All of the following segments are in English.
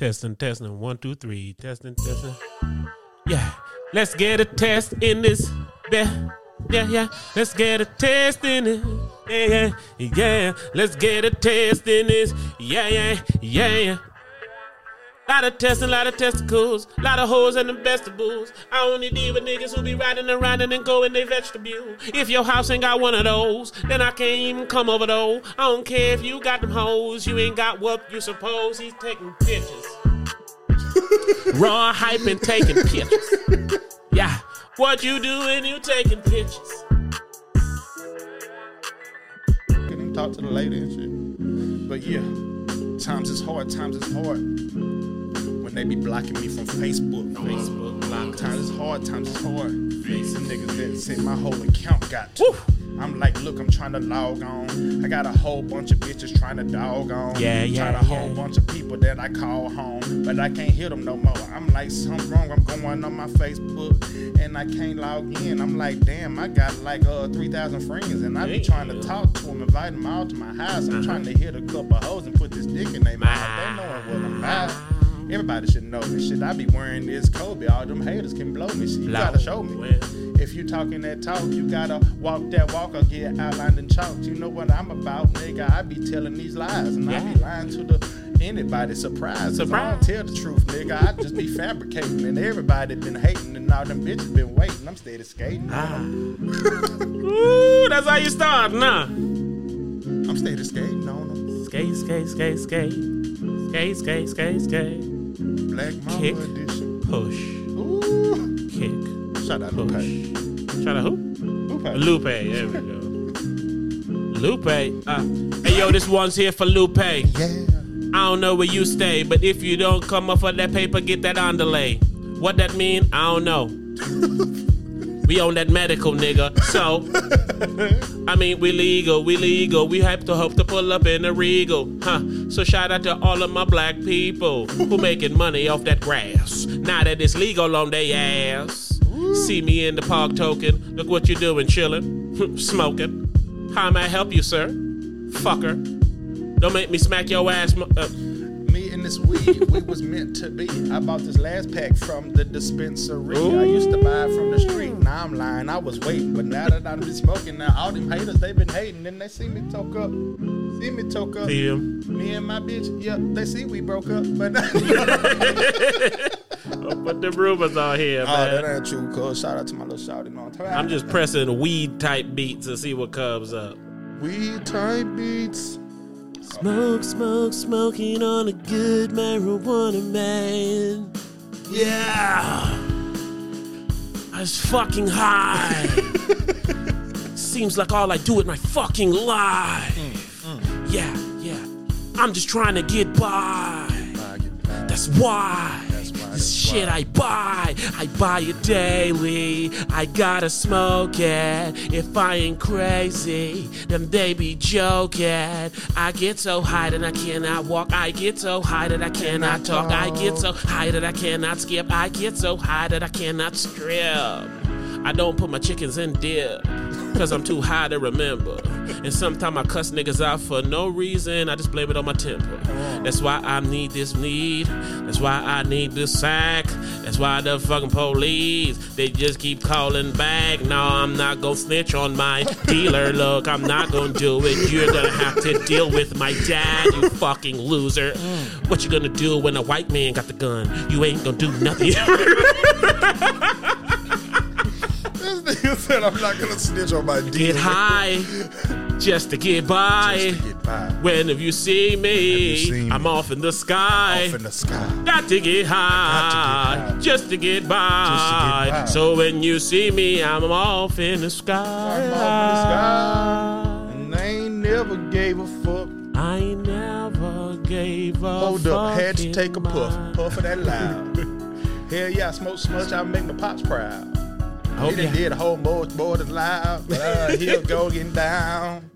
Testing, testing, one, two, three. Testing, testing. Yeah, let's get a test in this. Yeah, yeah, yeah. Let's get a test in it. Yeah, yeah, yeah. Let's get a test in this. Yeah, yeah, yeah. Lot of testing, lot of testicles, lot of hoes in the vegetables. I only deal with niggas who be riding around and then go in their vegetable. If your house ain't got one of those, then I can't even come over though. I don't care if you got them hoes, you ain't got what you suppose. He's taking pictures. Raw hype and taking pictures. Yeah, what you doing? You taking pictures. Can even talk to the lady and shit. But yeah, times is hard. Times is hard. When they be blocking me from Facebook. Facebook block. Times is hard. Times is hard. Some niggas that say my whole account got. I'm like, look, I'm trying to log on. I got a whole bunch of bitches trying to dog on. Yeah, yeah, Trying a whole yeah. bunch of people that I call home, but I can't hear them no more. I'm like, something wrong. I'm going on my Facebook and I can't log in. I'm like, damn, I got like uh 3,000 friends and I be Yeah. trying to talk to them, invite them out to my house. I'm trying to hit a couple of hoes and put this dick in their mouth. They knowing what I'm about. Everybody should know this shit. I be wearing this Kobe. All them haters can blow me. Shit, you Blow. gotta show me. Well. If you talking that talk, you gotta walk that walk or get outlined and chalked. You know what I'm about, nigga. I be telling these lies and I be lying to the anybody surprised. Surprise. I don't tell the truth, nigga. I just be fabricating and everybody been hating and all them bitches been waiting. I'm steady skating. Ah. Ooh, that's how you start, nah. I'm steady skating on them. Skate, skate, skate, skate. Skate, skate, skate, skate. Black Mama Kick. edition. Push. Ooh. Kick. Shout out Push. Lupe. Shout out who? Lupe. Lupe. There we go. Lupe. Uh, hey, yo, this one's here for Lupe. Yeah. I don't know where you stay, but if you don't come up for that paper, get that on delay. What that mean? I don't know. we on that medical nigga. So, I mean, we legal, we legal. We have to hope to pull up in a regal. Huh. So shout out to all of my black people who making money off that grass. Now that it's legal on they ass. See me in the park token. Look what you doing, chillin', smoking. How may I help you, sir? Fucker. Don't make me smack your ass. mo- Uh, this weed, we was meant to be. I bought this last pack from the dispensary. I used to buy it from the street. Now I'm lying, I was waiting. But now that been smoking, now all them haters, they been hating. Then they see me talk up. See me talk up. see him. Me and my bitch, yeah, they see we broke up. But Oh, but the rumors out here, Oh, man. that ain't true, cuz. Shout out to my little shouty. No, I'm just pressing weed type beats to see what comes up. Weed type beats. Smoke, smoke, smoking on a good marijuana, man. Yeah. I was fucking high. Seems like all I do with my fucking life. Yeah, yeah. I'm just trying to get by. That's why. That's why, shit. I buy, I buy it daily. I gotta smoke it. If I ain't crazy, then they be joking. I get so high that I cannot walk. I get so high that I cannot talk. I get so high that I cannot skip. I get so high that I cannot strip. I don't put my chickens in dip. Cause I'm too high to remember. And sometimes I cuss niggas out for no reason. I just blame it on my temper. That's why I need this need. That's why I need this sack. That's why the fucking police, they just keep calling back. No, I'm not gonna snitch on my dealer. Look, I'm not gonna do it. You're gonna have to deal with my dad, you fucking loser. What you gonna do when a white man got the gun? You ain't gonna do nothing. Nigga said I'm not gonna snitch on my get high just to get by. Just to get by. Whenever you see me, you seen? I'm off in the sky. Off in the sky. Got to get high, high. just to get by. Just to get by. So when you see me, I'm off in the sky. I'm off in the sky. And I ain't never gave a fuck. I never gave a Hold up, had to take a puff. Puff of that loud. Hell yeah, I smoke much I make my pops proud. Oh, he done yeah. did a whole more more than loud. But uh, he'll go getting down.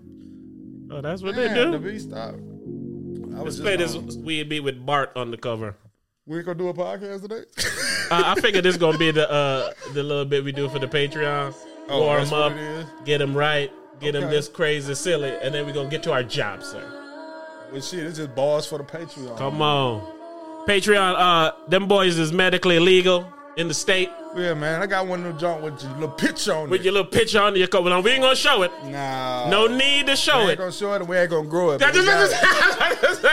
Oh, that's what Man, they the do. beat stop. I Let's was play this weird beat with Bart on the cover. We ain't gonna do a podcast today. Uh, I figured this gonna be the uh, the little bit we do for the Patreon. Oh, Warm up, is? get them right, get them Okay. this crazy silly, and then we're gonna get to our job, sir. well, shit, it's just bars for the Patreon. Come on. Patreon, uh, them boys is medically legal in the state Yeah, man. I got one of them junk with your little picture on it. with it. your little picture on your. Well, we ain't gonna show it. Nah. No need to We show ain't it. gonna show it and we ain't gonna grow it. That but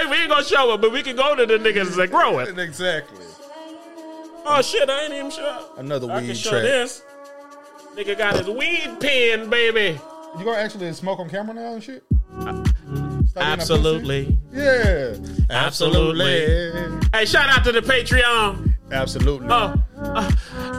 we we ain't gonna show it, but we can go to the niggas and say, grow it. Exactly. Oh shit, I ain't even sure. Another I can weed show track. this. Nigga got his weed pen, baby. You gonna actually smoke on camera now and shit? A Absolutely. Yeah. Absolutely. Hey, shout out to the Patreon. Absolutely. Oh, uh,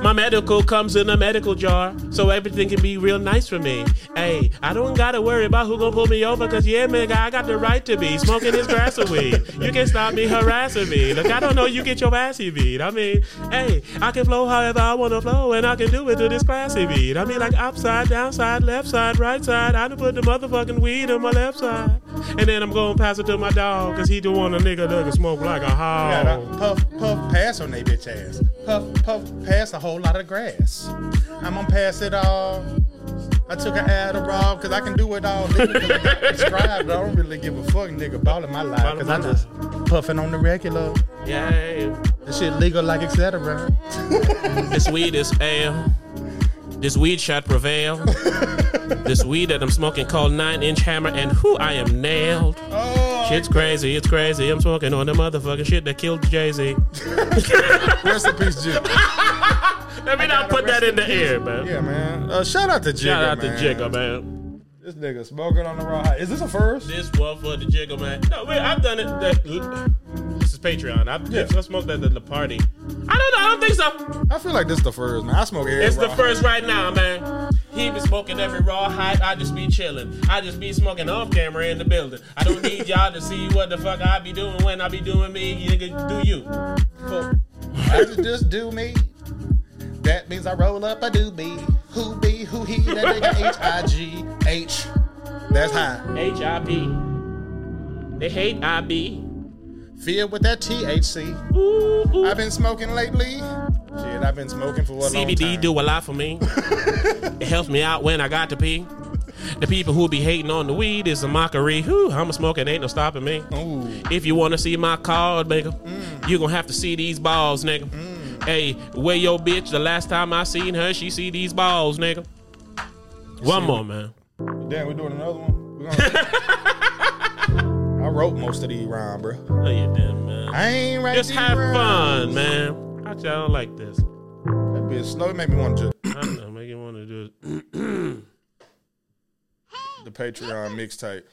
my medical comes in a medical jar, so everything can be real nice for me. Hey, I don't gotta worry about who gonna pull me over, cause yeah, man, I got the right to be smoking this grass of weed. You can stop me harassing me. Look, I don't know, you get your assy beat. I mean, hey, I can flow however I wanna flow, and I can do it to this classy beat. I mean, like upside, downside, left side, right side. I done put the motherfucking weed on my left side, and then I'm gonna pass it to my dog, cause he the one a nigga that can smoke like a hog. that puff, puff, pass on they bitch ass. Puff, puff, pass a whole lot of grass. I'm gonna pass it all. I took an Adderall because I can do it all. Nigga, 'cause I got prescribed. I don't really give a fuck, nigga, about in my life. Because I just puffing on the regular. Yeah. This shit legal like etc. This weed is ale. This weed shot prevail. this weed that I'm smoking called Nine Inch Hammer, and who I am nailed. Oh, Shit's crazy, it's crazy. I'm smoking on the motherfucking shit that killed Jay Z. rest in peace, Jigga. Let me not put that in the air, man. Yeah, man. Uh, shout out to Jigga, Shout out man. to Jigga, man. This nigga smoking on the raw high. Is this a first? This one for the Jigga, man. No, wait, I've done it. Is Patreon. I've Yeah. I smoked that at the party. I don't know. I don't think so. I feel like this the first, man. I smoke every It's the raw first right now, man. He be smoking every raw hype. I just be chilling. I just be smoking off camera in the building. I don't need y'all to see what the fuck I be doing when I be doing me. Nigga, do you? high. I just, just do me. That means I roll up a doobie. Who be, who he, that nigga H-I-G, H. That's high. H I P. They hate I B. Filled with that THC. Ooh, ooh. I've been smoking lately. Shit, I've been smoking for a long CBD do a lot for me. it helps me out when I got to pee. The people who be hating on the weed is a mockery. Whew, I'm a smoking, ain't no stopping me. Ooh. If you wanna see my card, nigga, mm. you gonna have to see these balls, nigga. Mm. Hey, where your bitch? The last time I seen her, she see these balls, nigga. One more, man. Damn, we're doing another one? I wrote most of these rhymes, bro. No, you didn't, man. I ain't writing Just have rhymes. fun, man. I don't like this. That bitch slow. It make me want to I don't know. Make you want to do it. the Patreon mixtape.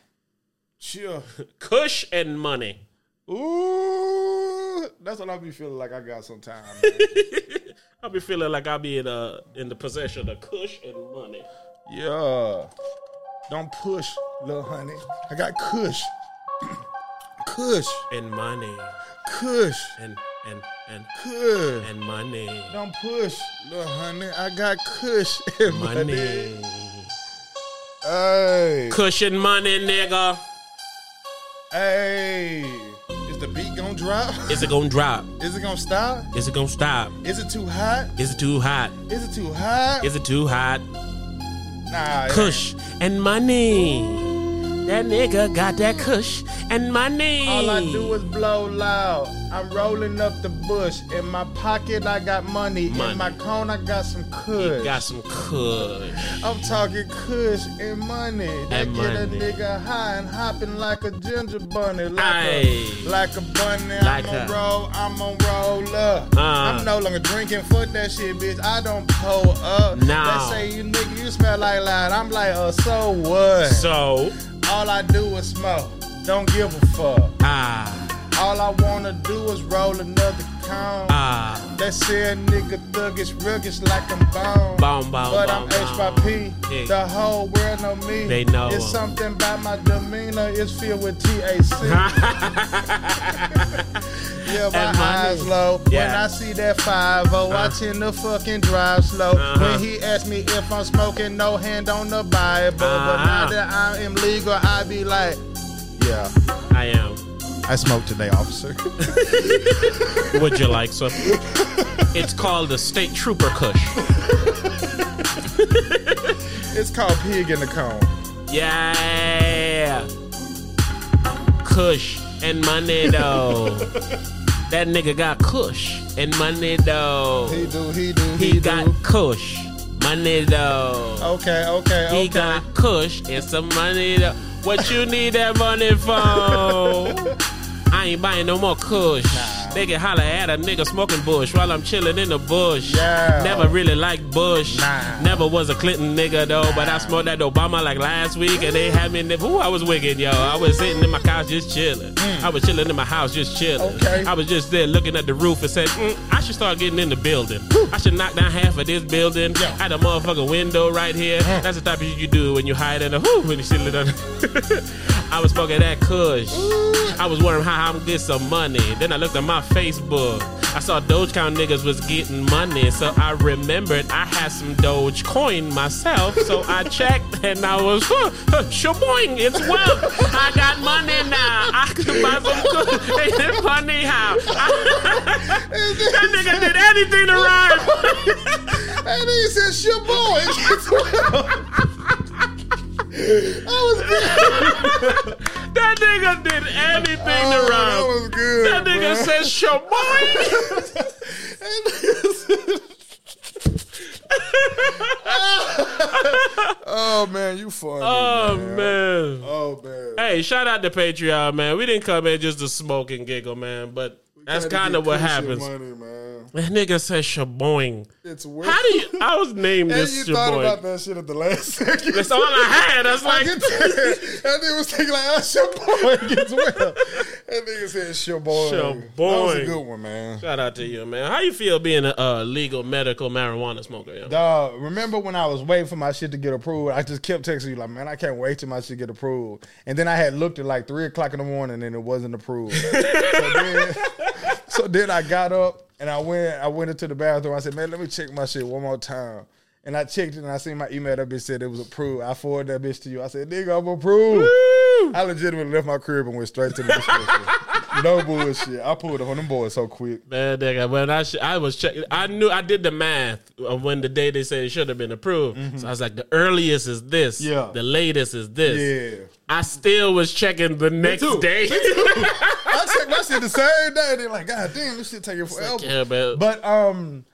Chill. Kush and money. Ooh, that's what I be feeling like I got sometimes. I'll be feeling like I'll be in uh in the possession of the Kush and money. yeah. Don't push, little honey. I got Kush. Kush. And money. Kush. And and and Kush. and money. Don't push, little honey. I got Kush and money. Money. Hey. Kush and money, nigga. Hey. Is the beat gonna drop? Is it gonna drop? Is it gonna stop? Is it gonna stop? Is it too hot? Is it too hot? Is it too hot? Is it too hot? nah. Kush and money. That nigga got that kush and money. All I do is blow loud. I'm rolling up the bush. In my pocket, I got money. Money. In my cone, I got some kush. got some kush. I'm talking kush and money. That And get a nigga high and hopping like a ginger bunny. Like, Aye. a, like a bunny. Like I'm a- a roll. I'm on roll up. Uh. I'm no longer drinking. Fuck that shit, bitch. I don't pull up. Nah. They say you nigga, you smell like loud. I'm like, uh, so what? So, All I do is smoke. Don't give a fuck. ah, All I wanna do is roll another cone. ah, They say a nigga thuggish, ruggish like I'm bone. Boom, boom, but I'm boom. H by Yeah. The whole world know me. They know It's something about my demeanor. It's filled with THC. yeah, my And money. eyes low. When I see that 5 I Uh. tend to fucking drive slow. Uh-huh. When he asked me if I'm smoking, no hand on the Bible. But Uh-huh. now that I am legal, I be like, yeah, I am. I smoked today, officer. Would you like some? It's called the State Trooper Kush. it's called pig in the cone. Yeah. Kush and money though. That nigga got kush and money though. He do, he do, he, He do. got kush, money though. Okay, okay, okay. He got kush and some money though. What you need that money for? I ain't buying no more kush. They can holler at a nigga smoking bush while I'm chilling in the bush. Yeah. Never really liked Bush. Nah. Never was a Clinton nigga though, but I smoked that Obama like last week and they had me in the, ooh, I was wicked, yo. I was sitting in my couch just chilling. I was chilling in my house just chilling. Mm. Okay. I was just there looking at the roof and said, mm, I should start getting in the building. I should knock down half of this building. Yeah. I had a motherfucking window right here. That's the type of shit you do when you hide in a whoo when you sit it on. I was smoking that kush. I was wondering how I'm gonna get some money. Then I looked at my Facebook. I saw Dogecoin niggas was getting money, so I remembered I had some Dogecoin myself. So I checked and I was, huh, huh, shaboing, it's wealth. I got money now. I can buy some good. It funny how that nigga did anything to rhyme? And then he said, "Sure, boy." That oh, was good. That nigga did anything to Oh, rhyme. that was good. That nigga bro. said. Oh man, you funny. Oh man. man. Oh man. Hey, shout out to Patreon, man. We didn't come in just to smoke and giggle, man. But that's kind of what happens. Money, man. That nigga said shaboing. It's weird. How do you? I was named And this you thought about that shit at the last second. That's all I had. I like, tell. That nigga was thinking like, "Oh, your boy gets well." That nigga said, "Sure boy." Sure That was a good one, man. shout out to you, man. How you feel being a uh, legal medical marijuana smoker? Yo? Dog, remember when I was waiting for my shit to get approved? I just kept texting you like, man, I can't wait till my shit get approved. And then I had looked at like three o'clock in the morning and it wasn't approved. so, then, so then I got up and I went I went into the bathroom. I said, man, let me check my shit one more time. And I checked it and I seen my email that bitch said it was approved. I forwarded that bitch to you. I said, nigga, I'm approved. I legitimately left my crib and went straight to the dispensary. no bullshit. I pulled up on them boys so quick. Man, nigga, when I sh- I was checking, I knew I did the math of when the day they said it should have been approved. So I was like, the earliest is this, Mm-hmm. Yeah. the latest is this. Yeah. I still was checking the next too. day. I checked my shit the same day. They're like, God damn, this shit taking forever. yeah, but, But um,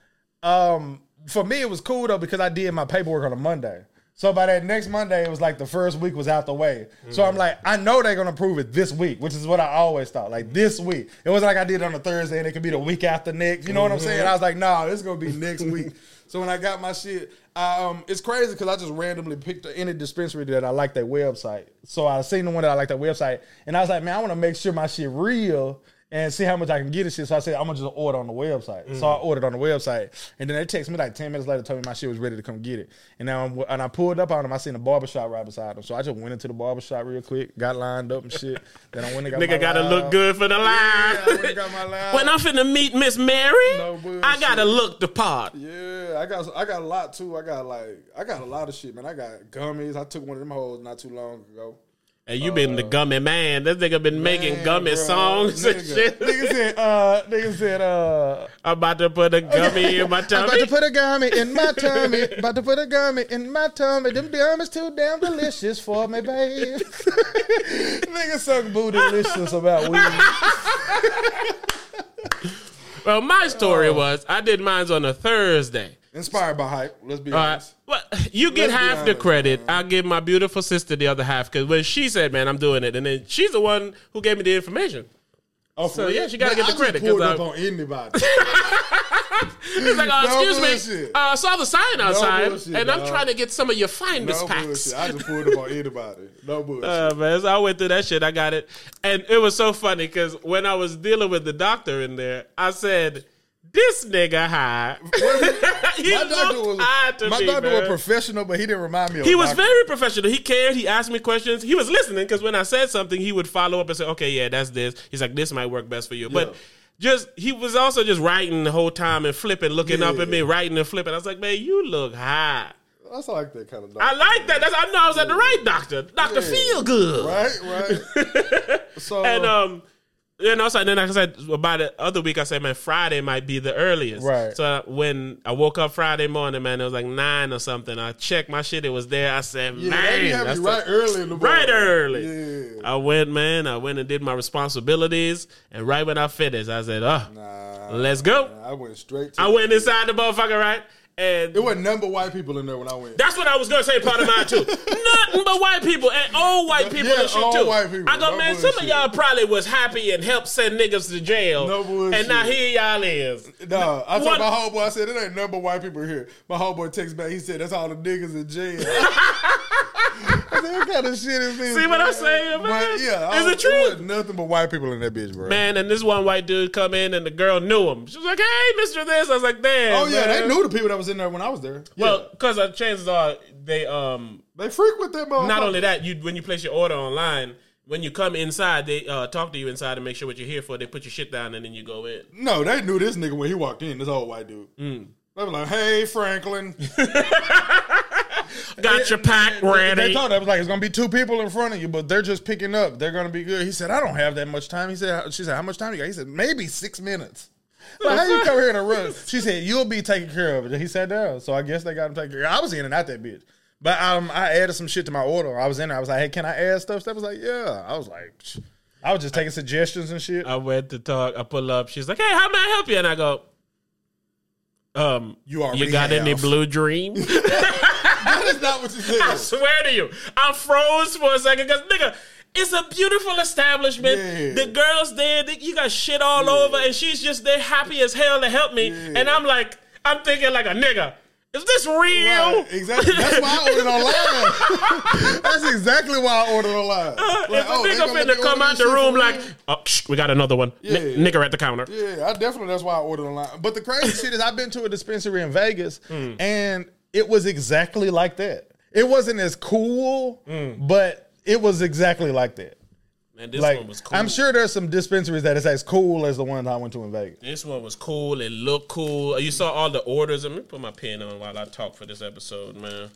um, for me it was cool though because I did my paperwork on a Monday. So by that next Monday, it was like the first week was out the way. So I'm like, I know they're gonna prove it this week, which is what I always thought. Like this week, it wasn't like I did it on a Thursday and it could be the week after next. You know what I'm saying? I was like, nah, this is gonna be next week. So when I got my shit, I, um, it's crazy because I just randomly picked any dispensary that I like their website. So I seen the one that I like their website, and I was like, man, I want to make sure my shit real and see how much I can get and shit. So I said, I'm gonna just order on the website. So I mm. ordered on the website, and then they text me like ten minutes later, told me my shit was ready to come get it. And now I'm, and I pulled up on them. I seen a barbershop right beside them, so I just went into the barbershop real quick, got lined up and shit. Then I went and got my nigga gotta line. look good for the line. Yeah, I went and got line. when I'm finna meet Miss Mary, No. I gotta look the part. Yeah, I got I got a lot too. I got like I got a lot of shit, man. I got gummies. I took one of them holes not too long ago. And you been the gummy man. This nigga been making Man, gummy bro, songs and shit. Nigga said, uh, nigga said, uh, I'm about to put a gummy in my tummy. I'm about to put a gummy in my tummy. about to put a gummy in my tummy. Them gummies too damn delicious for me, babe. nigga suck boo delicious about weed. well, my Oh. story was I did mine on a Thursday. Inspired by hype. Let's be right. honest. Well, you get Let's half the honest, credit. I'll give my beautiful sister the other half because when she said, "Man, I'm doing it," and then she's the one who gave me the information. Oh, So, yeah, she gotta get the I credit, pulled up I- on anybody. It's like, uh, No excuse me, uh, I saw the sign outside, bullshit, and I'm dog. trying to get some of your finest no packs. bullshit. I just pulled up on anybody. No bullshit. Uh, man, so I went through that shit. I got it, and it was so funny because when I was dealing with the doctor in there, I said, "This nigga high." he my doctor was high to my me, doctor was professional, but he didn't remind me of He was doctor. very professional. He cared. He asked me questions. He was listening because when I said something, he would follow up and say, "Okay, yeah, that's this." He's like, "This might work best for you," but. Just he was also just writing the whole time and flipping, looking up at me, writing and flipping. I was like, "Man, you look high." That's like that kind of doctor. I like that. That's I know I was at the right doctor. Doctor Yeah. Feel Good. right, right. So And um, You know, so then like I said about the other week, I said, man, Friday might be the earliest. Right. So when I woke up Friday morning, man, it was like nine or something. I checked my shit; it was there. I said, Yeah, man, that's you the- right early in the morning. right early. Yeah. I went, man. I went and did my responsibilities, and right when I finished, I said, "Oh, Nah, let's go." I went straight to I went inside the motherfucker, right, and It nothing but white people in there when I went. that's what I was gonna say. Part of mine too. Nothing but white people and old white people Yeah, and shit all too. white people. I go, No man. Some of y'all probably was happy and helped send niggas to jail. No bullshit. And now here y'all is. No, I told my homeboy, I said, it ain't nothing but white people here. My homeboy texts back, he said, that's all the niggas in jail. What kind of shit is this? See what I'm man?" saying, man? But yeah, Is it true? nothing but white people in that bitch, bro. Man, and this one white dude come in and the girl knew him. She was like, "Hey, Mister This." I was like, "Damn." oh, yeah, man." they knew the people that was in there when I was there. Well, because uh, chances are they um they freak with that not only that you when you place your order online. When you come inside, they uh, talk to you inside and make sure what you're here for. They put your shit down and then you go in. No, they knew this nigga when he walked in, this old white dude. Mm. They were like, hey, Franklin. Got your pack They ready. told him, I was like, it's gonna be two people in front of you, but they're just picking up. They're gonna be good. He said, I don't have that much time. He said, she said, how much time you got? He said, maybe six minutes. Like, how you come here in a rush? She said, you'll be taken care of. And he sat down. So I guess they got him taken care of. I was in and out that bitch. But um, I added some shit to my order. I was in there. I was like, hey, can I add stuff? Steph was like, yeah. I was like, Psh. I was just taking suggestions and shit. I went to talk. I pull up. She's like, "Hey, how may I help you?" And I go, "Um, You already you got any blue dream?" not what you I swear to you, I froze for a second because nigga, it's a beautiful establishment. Yeah. The girls there, they- you got shit all over, and she's just there happy as hell to help me. And I'm like, I'm thinking like a nigga. Is this real? Right, exactly. That's why I ordered online. That's exactly why I ordered online. if Like, a oh, nigga finna come out the room like, oh, shh, we got another one. N- Yeah. nigger at the counter. Yeah, I definitely that's why I ordered online. But the crazy shit is I've been to a dispensary in Vegas Hmm. and it was exactly like that. It wasn't as cool, Hmm. but it was exactly like that. Man, this like one was cool. I'm sure there's some dispensaries that is as cool as the one I went to in Vegas. This one was cool. It looked cool. You saw all the orders. Let me put my pen on while I talk for this episode, man.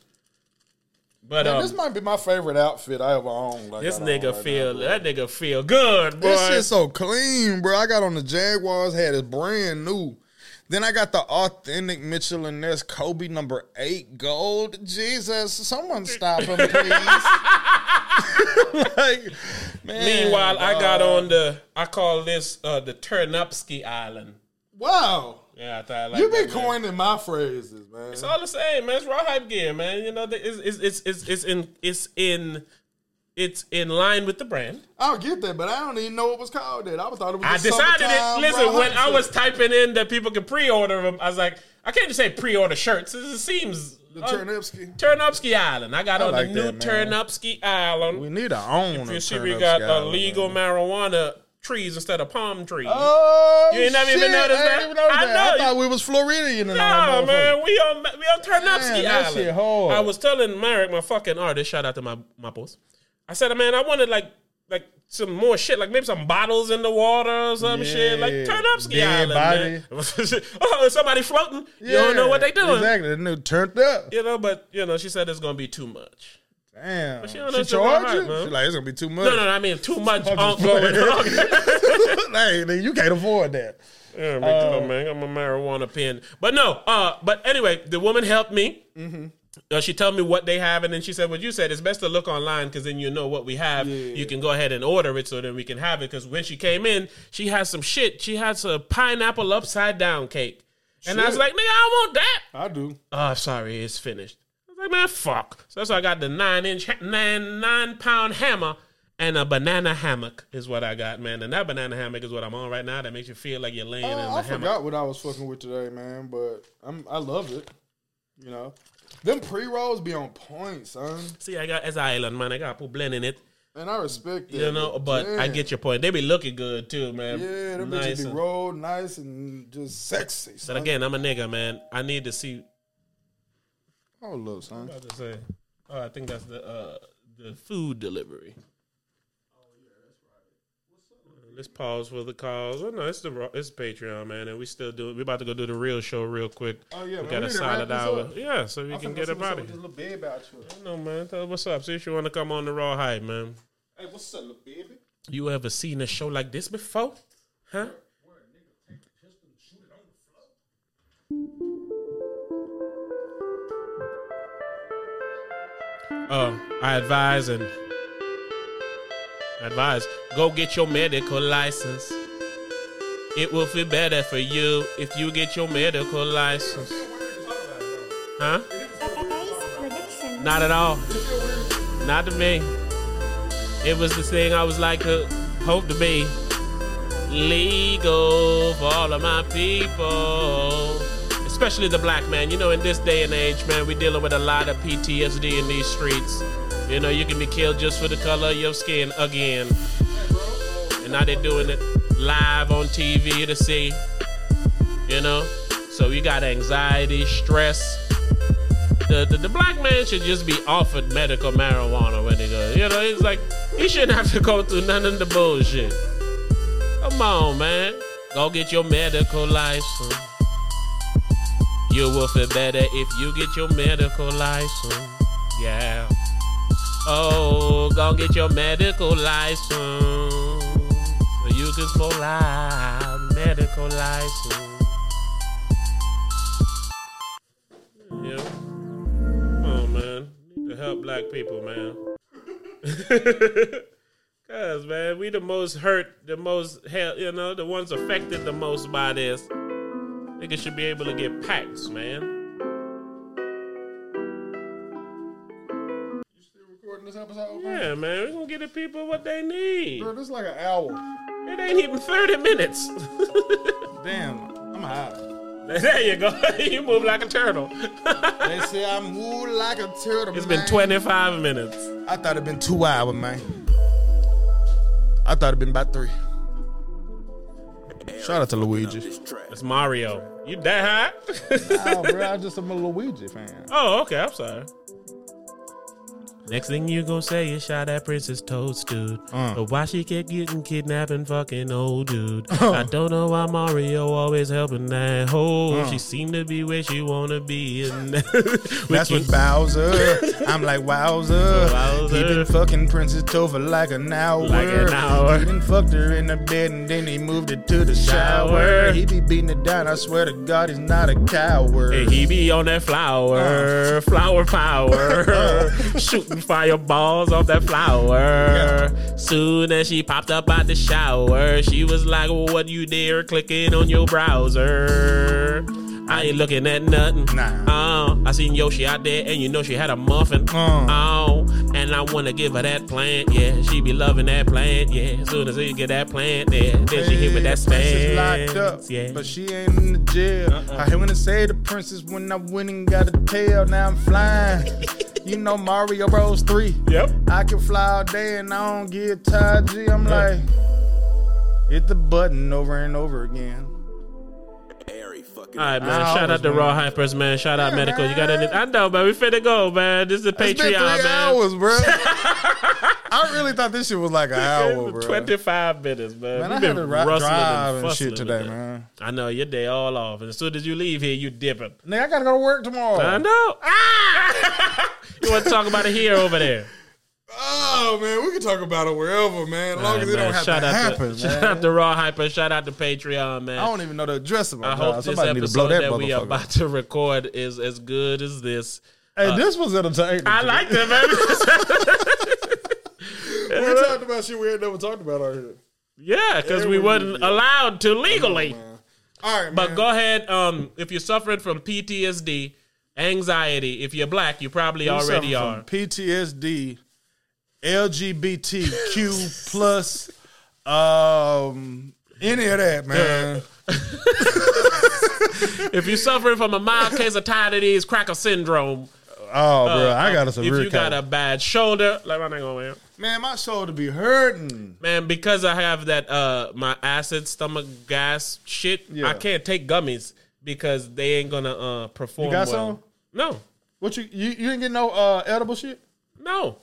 But Man, um, this might be my favorite outfit I ever owned. Like, this I own nigga right feel now, that nigga feel good, boy. This shit so clean, bro. I got on the Jaguars hat. It's brand new. Then I got the authentic Mitchell and Ness Kobe number eight gold. Jesus, someone stop him, please. like, man. Meanwhile, I got on the I call this uh, the Turnupski Island. Wow. Yeah, I thought I like You be that, coining my phrases, man. It's all the same, man. It's raw hype gear, man. You know, it's it's it's it's, it's in it's in it's in line with the brand. I'll get that, but I don't even know what was called that. I thought it was. I decided it. Listen, when hype I was typing in that people could pre-order them, I was like, I can't just say pre-order shirts. It seems the uh, Turnupski Island. I got I on like the new that. Turnupski Island. We need to own. you a see, we got Island, illegal man. marijuana trees instead of palm trees. Oh, You ain't never even shit. noticed I that? ain't even noticed I that. know. I thought we was Floridian and all Nah, man, we on we on Turnupski Man, that Island. shit hard. I was telling Marek, my fucking artist, shout out to my my boss. I said, man, I wanted like like some more shit, like maybe some bottles in the water or some shit, like Yeah. Turnupski Dead Island. Man. oh, somebody floating? you don't know what they doing. Exactly. The new turned up. You know, but you know, she said it's gonna be too much. Damn. she She, don't charged about you? man. She like, it's going to be too much. No, no, no, I mean too much I'm on just going playing. hey, you can't afford that. Yeah, me too, man. I'm a marijuana pen. But no, uh, but anyway, the woman helped me. Mm-hmm. Uh, she told me what they have, and then she said, "What you said, it's best to look online because then you know what we have. You can go ahead and order it, so then we can have it." Because when she came in, she had some shit. She had some pineapple upside down cake, and I was like, "Nigga, I want that." I do. Oh, sorry, it's finished. I was like, "Man, fuck." So that's why I got the nine inch, nine nine pound hammer. And a banana hammock is what I got, man. And that banana hammock is what I'm on right now. That makes you feel like you're laying in Uh, the I forgot what I was fucking with today, man, but I'm, I love it. You know? Them pre rolls be on point, son. See, I got as island, man. I got to put blend in it, And I respect that. you know. But I get your point. They be looking good too, man. Yeah, them nice. bitches be rolled nice and just sexy. But again, I'm a nigga, man. I need to see. oh, look, son. What to say? Oh, I think that's the uh the food delivery. Let's pause for the calls. Oh no, it's the raw- it's Patreon, man, and we still do. We about to go do the real show real quick. Oh, yeah, we man, got we a solid hour. up. Yeah, so we can get up out of This here. little baby out here. No man, tell what's up. See if you want to come on the raw hype, man. Hey, what's up, little baby? You ever seen a show like this before? Huh? Uh, I advise and advise go get your medical license. It will feel better for you if you get your medical license. Huh? Not at all. Not to me. It was the thing I was like to hope to be. Legal for all of my people. Especially the black man. You know, in this day and age, man, we're dealing with a lot of PTSD in these streets. You know, you can be killed just for the color of your skin again. And now they're doing it live on TV to see. You know? So you got anxiety, stress, the, the, the black man should just be offered medical marijuana when he goes. You know, it's like he shouldn't have to go through none of the bullshit. Come on, man. Go get your medical license. You will feel better if you get your medical license. Yeah. Oh, go get your medical license. You can smoke loud. Medical license. Yeah. Oh man, need to help black people, man. Cause man, we the most hurt, the most hell, you know, the ones affected the most by this. Niggas should be able to get packs, man. Yeah, man, we're gonna get the people what they need. Bro, this is like an hour. It ain't even thirty minutes. Damn, I'm high. there you go. you move like a turtle. They say I move like a turtle. it's been twenty-five minutes. I thought it'd been two hours, man. I thought it'd been about three. Shout out to Luigi. It's Mario. You that high? oh, bro, I'm just a Luigi fan. Oh, okay. I'm sorry. Next thing you gonna say is shot at Princess dude. Uh. But why she kept getting kidnapped and fucking old, dude? I don't know why Mario always helping that hoe. Uh. She seemed to be where she wanna be, and That's with Bowser. I'm like Wowzer. Wowzer. He been fucking Princess Topher like an hour. Like an hour. He done fucked her in the bed and then he moved it to the shower. Shower. He be beating it down. I swear to God, he's not a coward. And he be on that Uh. flower, flower power, shooting fireballs off that flower. Soon as she popped up out the shower, she was like, "What you dare clicking on your browser?" I ain't looking at nothing. Nah. Oh, I seen Yoshi out there, and you know she had a muffin. Uh. Oh, and I wanna give her that plant. Yeah, she be loving that plant. Yeah, soon as you get that plant, yeah, then she hit with that princess locked up. Yeah. but she ain't in the jail. Uh-uh. I hear when they say the princess when I went and got a tail. Now I'm flying. you know Mario Bros. 3. Yep. I can fly all day and I don't get tired. G, I'm like, hit the button over and over again. All right, man. Hours, Shout out to man. Raw Hypers, man. Shout out Yeah, Medical. You got man. any? I know, man. We finna go, man. This is the three Patreon, man. hours, bro. I really thought this shit was like an hour, bro. 25 minutes, man. Man, we I been ri- rustling and fussing shit today, man. I know your day all off, and as soon as you leave here, you dipping. Nigga, I gotta go to work tomorrow. I know. Ah! you want to talk about it here over there? Oh man, we can talk about it wherever, man. As long right, as it man. don't have shout to happen, to, man. Shout out to Raw Hyper. Shout out to Patreon, man. I don't even know the address of my I hope this Somebody episode blow that, that, we are about to record is as good as this. Hey, this was entertaining. I like that, man. We talked about shit we ain't never talked about out here. yeah, because we wasn't allowed to legally. All right, But man. go ahead. Um, if you're suffering from PTSD, anxiety, if you're black, you probably You already are. PTSD, LGBTQ plus, um, any of that, man. If you're suffering from a mild case of tiredness, cracker syndrome, Oh, bro, I got a if you got a bad shoulder, like my on Man, my shoulder be hurting. man, because I have that uh my acid stomach gas shit, Yeah. I can't take gummies because they ain't gonna uh perform. You got well. some? No, What you you, you didn't get no uh, edible shit? no.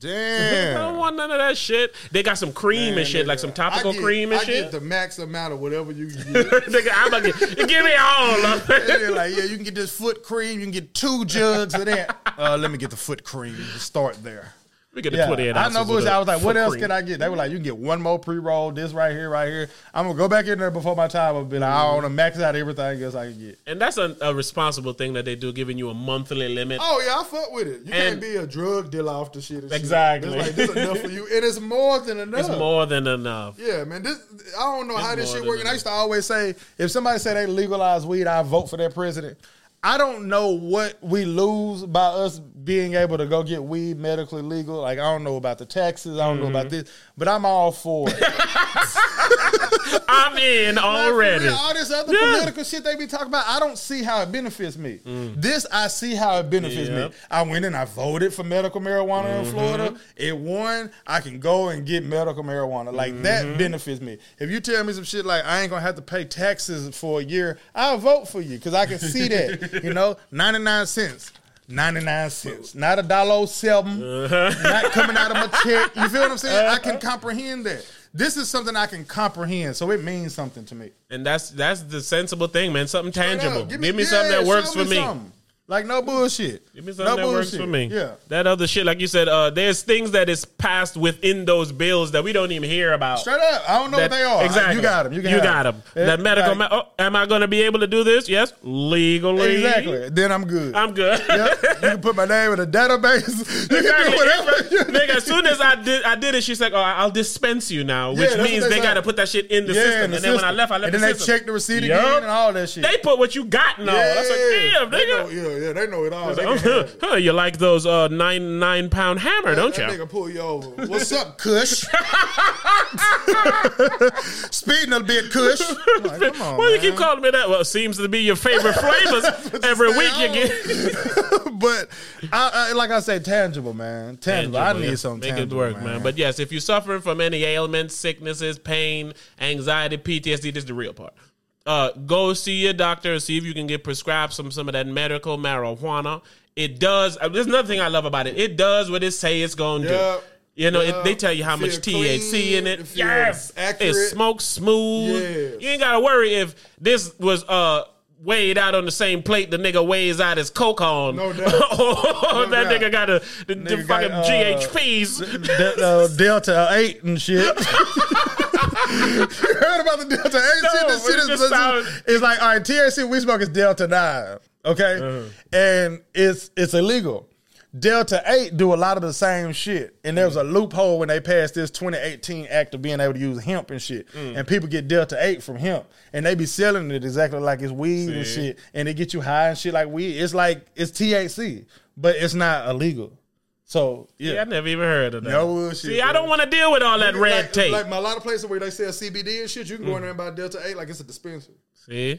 I don't want none of that shit. They got some cream and shit, like some topical get, cream and I shit. get the max amount of whatever you can get. Nigga, I'm gonna get, give me all of it. Like, yeah, you can get this foot cream. You can get two jugs of that. Uh, let me get the foot cream. Start there. We get the Yeah, 28 I know bullshit. I was like, what else cream. can I get? They were like, you can get one more pre roll, this right here, right here. I'm gonna go back in there before my time. I'll be like, I mm-hmm. want to max out everything else I can get. And that's a, a responsible thing that they do, giving you a monthly limit. Oh yeah, I fuck with it. You And- can't be a drug dealer off the shit. and shit. Exactly. It's like this enough for you, and it's more than enough. It's more than enough. Yeah, man. This I don't know how this shit works. And I used to always say, if somebody say they legalize weed, I vote for their president. I don't know what we lose by us being able to go get weed medically legal. Like I don't know about the taxes. I don't know Mm-hmm. about this, but I'm all for it. I'm in already. real, all this other Yeah. political shit they be talking about, I don't see how it benefits me. This I see how it benefits Mm. Yep. me. I went and I voted for medical marijuana Mm-hmm. in Florida. It won. I can go and get medical marijuana. Like Mm-hmm. that benefits me. If you tell me some shit like I ain't gonna have to pay taxes for a year, I'll vote for you because I can see that. you know, ninety nine cents. 99 cents, not a dollar 7 uh-huh. not coming out of my check. You feel what I'm saying? I can uh-huh. comprehend that. This is something I can comprehend, so it means something to me. And that's that's the sensible thing, man. Something tangible. Give up. me, something that works for me. something. Like no bullshit. Give me something no that works bullshit. for me. Yeah. That other shit, like you said, uh, there's things that is passed within those bills that we don't even hear about. Straight up. I don't know That- what they are. Exactly. You got them. You, You got them. That medical. Like, ma- oh, am I going to be able to do this? Yes, legally. Exactly. Then I'm good. I'm good. Yep. You can put my name in a database. You can do Exactly. whatever. Nigga, as soon as I did, I did it. She's like, "Oh, I'll dispense you now," which that's what means they they got to put that shit in the Yeah, system. in the and then when I left, I left and the then they system. check the receipt Yup. again and all that shit. They put what you got and all. I was like, "Damn, They nigga." Yeah, yeah, they know it all. They can have Huh, it. huh, you like those uh, nine nine pound hammer, don't that you? nigga pull you over. What's up, Kush? Speeding a bit, Kush. I'm like, come on, Why do you man. keep calling me that? Well, it seems to be your favorite flavors every week. You get but I, I, like I say, tangible, man. Tangible. I need some Make tangible, it work, man. man. But yes, if you're suffering from any ailments, sicknesses, pain, anxiety, PTSD, this is the real part. Uh, go see your doctor and see if you can get prescribed some some of that medical marijuana. It does. Uh, there's another thing I love about it. It does what it say it's gonna Yep. do. You know, it, they tell you how much THC clean, in it. Yes, accurate. it smokes smooth. Yes. You ain't gotta worry if this was uh weighed out on the same plate the nigga weighs out his coke on. No doubt. or that doubt. nigga got a the, the Nigga got, fucking uh, GHPs. De- uh, Delta 8 and shit. you heard about the Delta 8 No, shit? This shit it is just it's, sounds- it's like, all right, THC we smoke is Delta 9, okay? Uh-huh. And it's it's illegal. Delta 8 do a lot of the same shit. And there was a loophole when they passed this 2018 act of being able to use hemp and shit. Mm. And people get Delta 8 from hemp. And they be selling it exactly like it's weed and shit. And they get you high and shit like weed. It's like, it's THC, but it's not illegal. So, yeah. I never even heard of that. No bullshit, See, I don't want to deal with all that red like, tape. Like a lot of places where they sell CBD and shit, you can go in there and buy Delta 8 like it's a dispenser. See,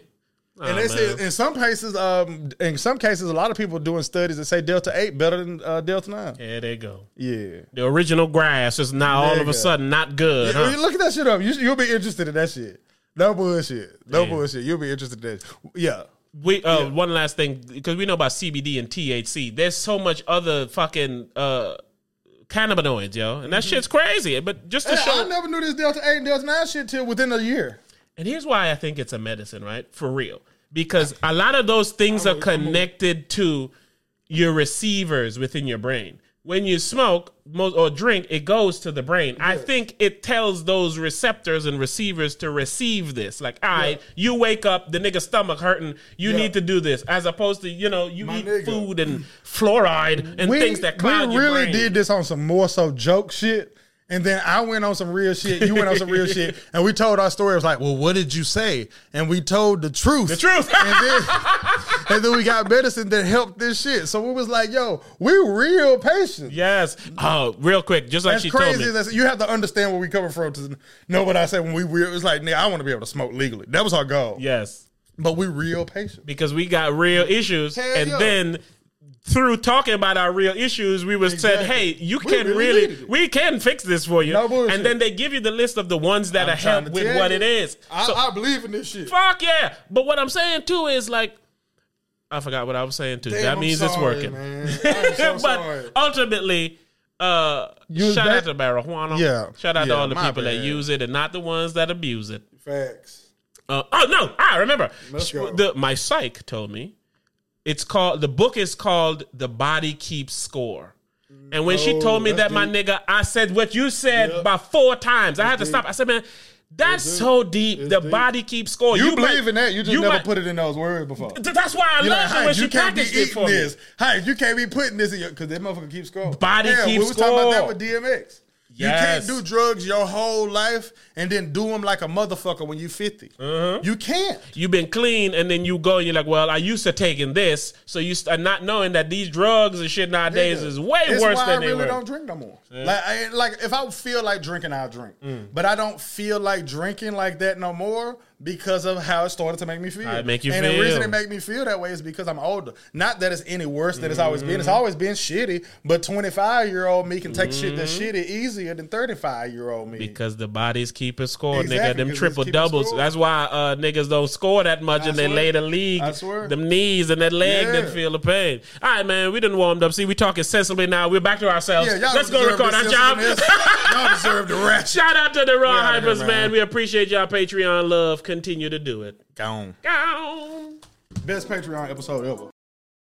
And Aw, they say in some cases, um, in some cases, a lot of people doing studies that say Delta 8 better than uh, Delta 9. there they go. Yeah. The original grass is now all of a sudden not good. Yeah, huh? you look at that shit up. You, you'll be interested in that shit. No bullshit. No Yeah. bullshit. You'll be interested in that. Yeah. We uh, one last thing because we know about CBD and THC. There's so much other fucking uh, cannabinoids, yo, and that shit's crazy. But just to Mm-hmm. Hey, show, I never knew this Delta 8 and Delta 9 shit till within a year. And here's why I think it's a medicine, right? For real. Because a lot of those things are connected to your receivers within your brain. When you smoke or drink, it goes to the brain. I think it tells those receptors and receivers to receive this. Like, all right, you wake up, the nigga's stomach hurting, you Yeah. need to do this. As opposed to, you know, you My eat nigga. food and fluoride and things that cloud we really did this on some more so joke shit. And then I went on some real shit. You went on some real shit. And we told our story. It was like, well, what did you say? And we told the truth. The truth. and, then, and then we got medicine that helped this shit. So we was like, yo, we real patient. Yes. Oh, real quick, just like That's she told me. That's, you have to understand where we coming from to know what I said when we real. It's like, nigga, I want to be able to smoke legally. That was our goal. Yes. But we real patient. because we got real issues, Hell and yeah. then through talking about our real issues, we was said, "Hey, you We can really really, we can fix this for you." No and then they give you the list of the ones that I'm are trying help to with what you. it is. I, so, I believe in this shit. fuck yeah! But what I'm saying too is like, I forgot what I was saying too. Damn, that I'm means it's working. Man. So but sorry. ultimately, uh, Use shout that- out to marijuana. Yeah. shout out to all the my people that use it and not the ones that abuse it. Facts. Uh, oh no! I remember. Let's go. The, my psych told me it's called. The book is called "The Body Keeps Score," And when she oh, told me that's that, my nigga, I said what you said Yep. about four times. I had to deep. stop. I said, man, that's It's so deep. It's the deep. body keeps score. You, believe might- in that? You just never might- put it in those words before. Th- That's why I You're love like, it when Hines, she you can't be packaged it eating for me. this. Hines, you can't be putting this in your because that motherfucker keeps score. Body yeah, keeps we was talking about that score. with DMX. You can't do drugs your whole life and then do them like a motherfucker when you're 50. Uh-huh. You can't. You've been clean, and then you go and you're like, well, I used to taking this, so you st- not knowing that these drugs and shit nowadays Nigga, is way worse why than I they really were. don't drink no more. Like, I, like if I feel like drinking, I'll drink. Mm. But I don't feel like drinking like that no more because of how it started to make me feel. It make you and the reason it make me feel that way is because I'm older. Not that it's any worse than it's always been. It's always been shitty. But 25 year old me can take shit that's Mm. shitty easier than 35 year old me. Because the bodies keep it score, Exactly, nigga. Them triple doubles. That's why uh, niggas don't score that much, I and they lay the league. I swear. Them knees and that leg Yeah. that feel the pain. All right, man. We done warmed up. See, we talking sensibly now. We're back to ourselves. yeah, y'all Let's go record our job. y'all deserve the rest. Shout out to the Raw We outta here, Hypers, man. man. We appreciate y'all Patreon love. Continue to do it. Gone. Gone. Best Patreon episode ever.